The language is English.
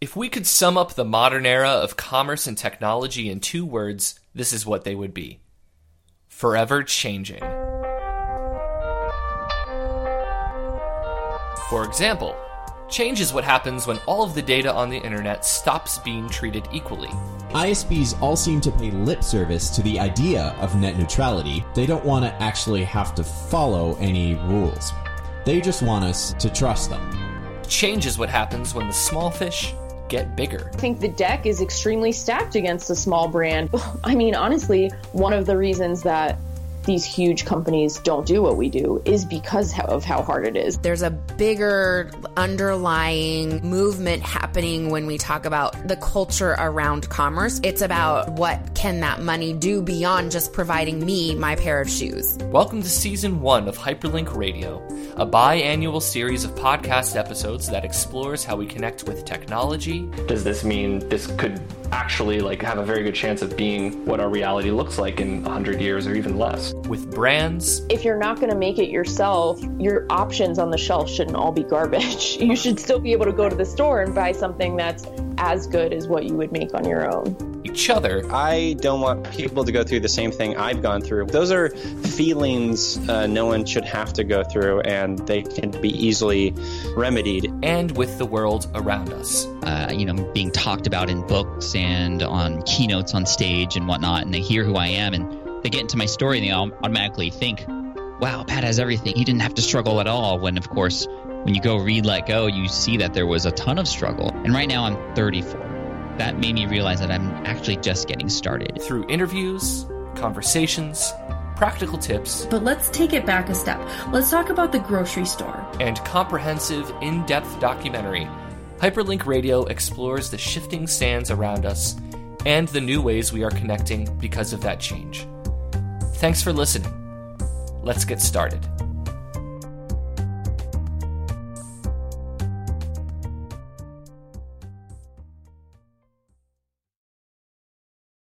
If we could sum up the modern era of commerce and technology in two words, this is what they would be forever changing. For example, change is what happens when all of the data on the internet stops being treated equally. ISPs all seem to pay lip service to the idea of net neutrality. They don't want to actually have to follow any rules. They just want us to trust them. Change is what happens when the small fish get bigger. I think the deck is extremely stacked against a small brand. I mean, honestly, one of the reasons that these huge companies don't do what we do is because of how hard it is. There's a bigger underlying movement happening when we talk about the culture around commerce. It's about what can that money do beyond just providing me my pair of shoes. Welcome to season one of Hyperlink Radio, a biannual series of podcast episodes that explores how we connect with technology. Does this mean this could actually like have a very good chance of being what our reality looks like in 100 years or even less? With brands. If you're not going to make it yourself, your options on the shelf shouldn't all be garbage. You should still be able to go to the store and buy something that's as good as what you would make on your own. Each other. I don't want people to go through the same thing I've gone through. Those are feelings uh, no one should have to go through, and they can be easily remedied. And with the world around us. Uh, you know, being talked about in books and on keynotes on stage and whatnot, and they hear who I am and they get into my story and they automatically think, wow, Pat has everything. He didn't have to struggle at all. When, of course, when you go read Let Go, you see that there was a ton of struggle. And right now I'm 34. That made me realize that I'm actually just getting started. Through interviews, conversations, practical tips. But let's take it back a step. Let's talk about the grocery store. And comprehensive, in depth documentary. Hyperlink Radio explores the shifting sands around us and the new ways we are connecting because of that change. Thanks for listening. Let's get started.